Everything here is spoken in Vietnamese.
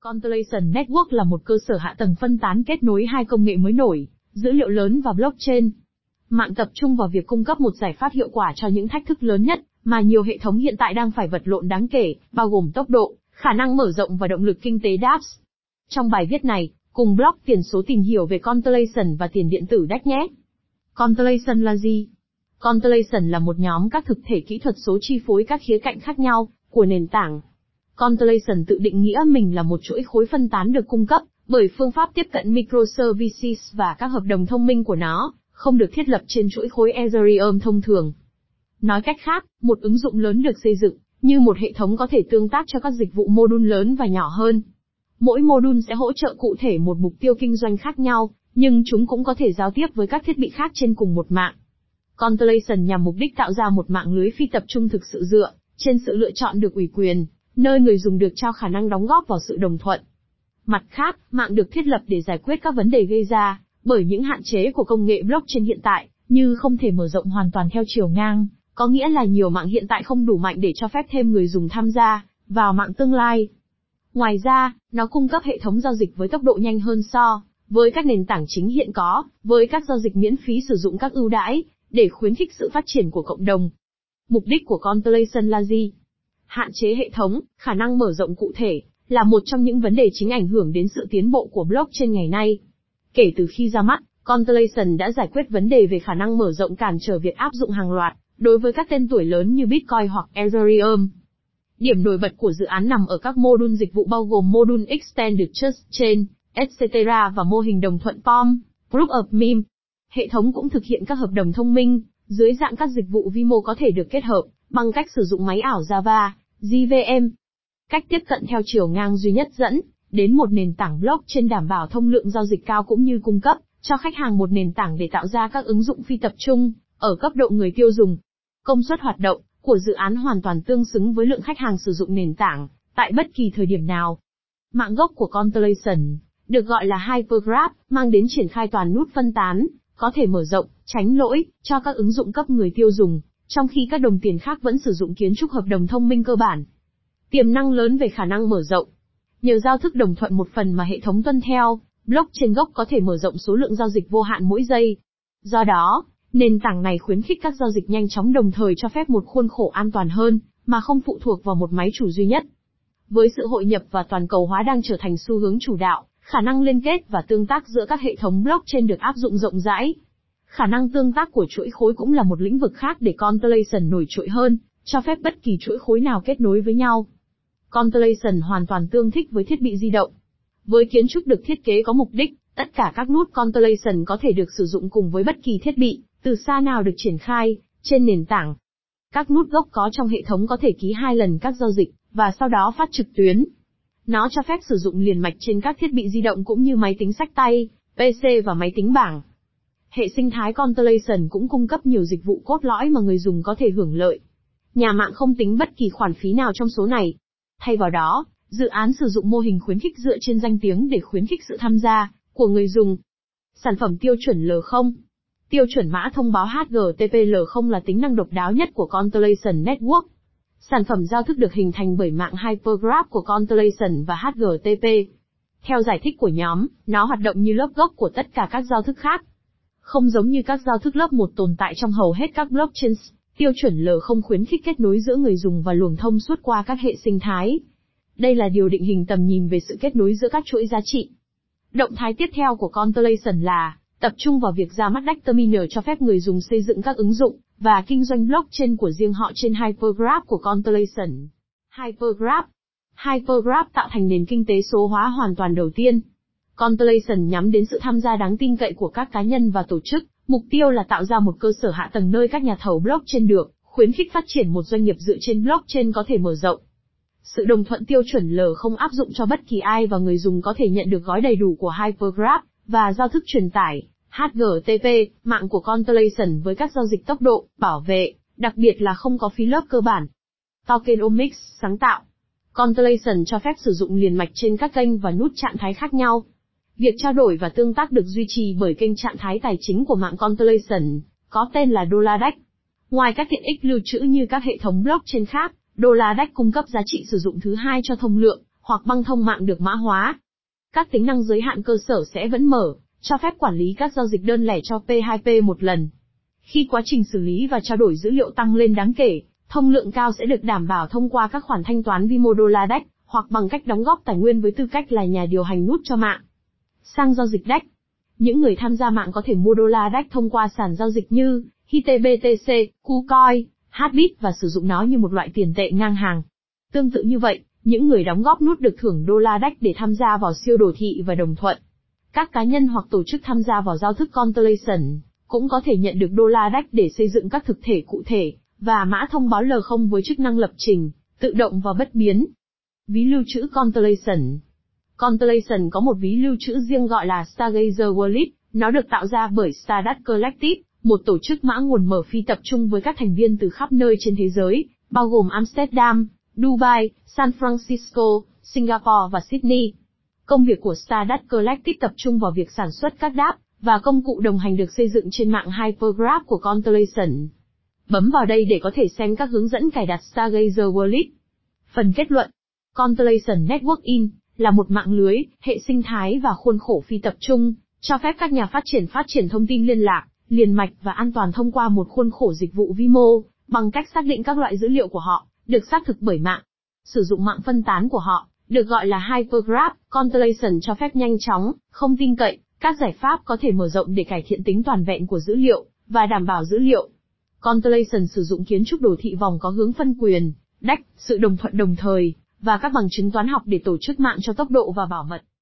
Constellation Network là một cơ sở hạ tầng phân tán kết nối hai công nghệ mới nổi, dữ liệu lớn và blockchain. Mạng tập trung vào việc cung cấp một giải pháp hiệu quả cho những thách thức lớn nhất mà nhiều hệ thống hiện tại đang phải vật lộn đáng kể, bao gồm tốc độ, khả năng mở rộng và động lực kinh tế DApps. Trong bài viết này, cùng blog tiền số tìm hiểu về Constellation và tiền điện tử DEX nhé. Constellation là gì? Constellation là một nhóm các thực thể kỹ thuật số chi phối các khía cạnh khác nhau của nền tảng. Constellation tự định nghĩa mình là một chuỗi khối phân tán được cung cấp bởi phương pháp tiếp cận microservices và các hợp đồng thông minh của nó, không được thiết lập trên chuỗi khối Ethereum thông thường. Nói cách khác, một ứng dụng lớn được xây dựng như một hệ thống có thể tương tác cho các dịch vụ module lớn và nhỏ hơn. Mỗi module sẽ hỗ trợ cụ thể một mục tiêu kinh doanh khác nhau, nhưng chúng cũng có thể giao tiếp với các thiết bị khác trên cùng một mạng. Constellation nhằm mục đích tạo ra một mạng lưới phi tập trung thực sự dựa trên sự lựa chọn được ủy quyền, nơi người dùng được trao khả năng đóng góp vào sự đồng thuận. Mặt khác, mạng được thiết lập để giải quyết các vấn đề gây ra bởi những hạn chế của công nghệ blockchain hiện tại, như không thể mở rộng hoàn toàn theo chiều ngang, có nghĩa là nhiều mạng hiện tại không đủ mạnh để cho phép thêm người dùng tham gia vào mạng tương lai. Ngoài ra, nó cung cấp hệ thống giao dịch với tốc độ nhanh hơn so với các nền tảng chính hiện có, với các giao dịch miễn phí sử dụng các ưu đãi để khuyến khích sự phát triển của cộng đồng. Mục đích của Constellation là gì? Hạn chế hệ thống, khả năng mở rộng cụ thể, là một trong những vấn đề chính ảnh hưởng đến sự tiến bộ của blockchain ngày nay. Kể từ khi ra mắt, Constellation đã giải quyết vấn đề về khả năng mở rộng cản trở việc áp dụng hàng loạt, đối với các tên tuổi lớn như Bitcoin hoặc Ethereum. Điểm nổi bật của dự án nằm ở các mô đun dịch vụ bao gồm mô đun Extended Trust Chain, etc. và mô hình đồng thuận POM, Group of Meme. Hệ thống cũng thực hiện các hợp đồng thông minh, dưới dạng các dịch vụ vi mô có thể được kết hợp, bằng cách sử dụng máy ảo Java, JVM. Cách tiếp cận theo chiều ngang duy nhất dẫn đến một nền tảng blockchain đảm bảo thông lượng giao dịch cao cũng như cung cấp cho khách hàng một nền tảng để tạo ra các ứng dụng phi tập trung ở cấp độ người tiêu dùng. Công suất hoạt động của dự án hoàn toàn tương xứng với lượng khách hàng sử dụng nền tảng tại bất kỳ thời điểm nào. Mạng gốc của Constellation được gọi là Hypergraph, mang đến triển khai toàn nút phân tán, có thể mở rộng, tránh lỗi cho các ứng dụng cấp người tiêu dùng, trong khi các đồng tiền khác vẫn sử dụng kiến trúc hợp đồng thông minh cơ bản. Tiềm năng lớn về khả năng mở rộng. Nhờ giao thức đồng thuận một phần mà hệ thống tuân theo, blockchain gốc có thể mở rộng số lượng giao dịch vô hạn mỗi giây. Do đó, nền tảng này khuyến khích các giao dịch nhanh chóng đồng thời cho phép một khuôn khổ an toàn hơn, mà không phụ thuộc vào một máy chủ duy nhất. Với sự hội nhập và toàn cầu hóa đang trở thành xu hướng chủ đạo, khả năng liên kết và tương tác giữa các hệ thống blockchain được áp dụng rộng rãi. Khả năng tương tác của chuỗi khối cũng là một lĩnh vực khác để Constellation nổi trội hơn, cho phép bất kỳ chuỗi khối nào kết nối với nhau. Constellation hoàn toàn tương thích với thiết bị di động. Với kiến trúc được thiết kế có mục đích, tất cả các nút Constellation có thể được sử dụng cùng với bất kỳ thiết bị, từ xa nào được triển khai, trên nền tảng. Các nút gốc có trong hệ thống có thể ký hai lần các giao dịch, và sau đó phát trực tuyến. Nó cho phép sử dụng liền mạch trên các thiết bị di động cũng như máy tính sách tay, PC và máy tính bảng. Hệ sinh thái Constellation cũng cung cấp nhiều dịch vụ cốt lõi mà người dùng có thể hưởng lợi. Nhà mạng không tính bất kỳ khoản phí nào trong số này. Thay vào đó, dự án sử dụng mô hình khuyến khích dựa trên danh tiếng để khuyến khích sự tham gia của người dùng. Sản phẩm tiêu chuẩn L0 Tiêu chuẩn mã thông báo HGTP-L0 là tính năng độc đáo nhất của Constellation Network. Sản phẩm giao thức được hình thành bởi mạng Hypergraph của Constellation và HGTP. Theo giải thích của nhóm, nó hoạt động như lớp gốc của tất cả các giao thức khác. Không giống như các giao thức lớp một tồn tại trong hầu hết các blockchains, tiêu chuẩn L không khuyến khích kết nối giữa người dùng và luồng thông suốt qua các hệ sinh thái. Đây là điều định hình tầm nhìn về sự kết nối giữa các chuỗi giá trị. Động thái tiếp theo của Constellation là tập trung vào việc ra mắt Deck Terminal cho phép người dùng xây dựng các ứng dụng và kinh doanh blockchain của riêng họ trên Hypergraph của Constellation. Hypergraph Hypergraph tạo thành nền kinh tế số hóa hoàn toàn đầu tiên. Constellation nhắm đến sự tham gia đáng tin cậy của các cá nhân và tổ chức, mục tiêu là tạo ra một cơ sở hạ tầng nơi các nhà thầu blockchain được khuyến khích phát triển một doanh nghiệp dựa trên blockchain có thể mở rộng. Sự đồng thuận tiêu chuẩn L không áp dụng cho bất kỳ ai và người dùng có thể nhận được gói đầy đủ của Hypergraph và giao thức truyền tải HGTP, mạng của Constellation với các giao dịch tốc độ, bảo vệ, đặc biệt là không có phí lớp cơ bản. Tokenomics sáng tạo. Constellation cho phép sử dụng liền mạch trên các kênh và nút trạng thái khác nhau. Việc trao đổi và tương tác được duy trì bởi kênh trạng thái tài chính của mạng Constellation, có tên là DollarDex. Ngoài các tiện ích lưu trữ như các hệ thống blockchain khác, DollarDex cung cấp giá trị sử dụng thứ hai cho thông lượng, hoặc băng thông mạng được mã hóa. Các tính năng giới hạn cơ sở sẽ vẫn mở, cho phép quản lý các giao dịch đơn lẻ cho P2P một lần. Khi quá trình xử lý và trao đổi dữ liệu tăng lên đáng kể, thông lượng cao sẽ được đảm bảo thông qua các khoản thanh toán vi mô đô la đách hoặc bằng cách đóng góp tài nguyên với tư cách là nhà điều hành nút cho mạng. Sang giao dịch DEX Những người tham gia mạng có thể mua đô la DEX thông qua sàn giao dịch như HITBTC, KuCoin, Hbit và sử dụng nó như một loại tiền tệ ngang hàng. Tương tự như vậy, những người đóng góp nút được thưởng đô la DEX để tham gia vào siêu đồ thị và đồng thuận. Các cá nhân hoặc tổ chức tham gia vào giao thức Constellation cũng có thể nhận được đô la DEX để xây dựng các thực thể cụ thể và mã thông báo L0 với chức năng lập trình, tự động và bất biến. Ví lưu trữ Constellation Constellation có một ví lưu trữ riêng gọi là Stargazer Wallet, nó được tạo ra bởi Stardust Collective, một tổ chức mã nguồn mở phi tập trung với các thành viên từ khắp nơi trên thế giới, bao gồm Amsterdam, Dubai, San Francisco, Singapore và Sydney. Công việc của Stardust Collective tập trung vào việc sản xuất các đáp và công cụ đồng hành được xây dựng trên mạng Hypergraph của Constellation. Bấm vào đây để có thể xem các hướng dẫn cài đặt Stargazer Wallet. Phần kết luận Constellation Network In là một mạng lưới, hệ sinh thái và khuôn khổ phi tập trung, cho phép các nhà phát triển phát triển thông tin liên lạc, liền mạch và an toàn thông qua một khuôn khổ dịch vụ vi mô, bằng cách xác định các loại dữ liệu của họ, được xác thực bởi mạng. Sử dụng mạng phân tán của họ, được gọi là Hypergraph, Constellation cho phép nhanh chóng, không tin cậy, các giải pháp có thể mở rộng để cải thiện tính toàn vẹn của dữ liệu, và đảm bảo dữ liệu. Constellation sử dụng kiến trúc đồ thị vòng có hướng phân quyền, đách, sự đồng thuận đồng thời, và các bằng chứng toán học để tổ chức mạng cho tốc độ và bảo mật.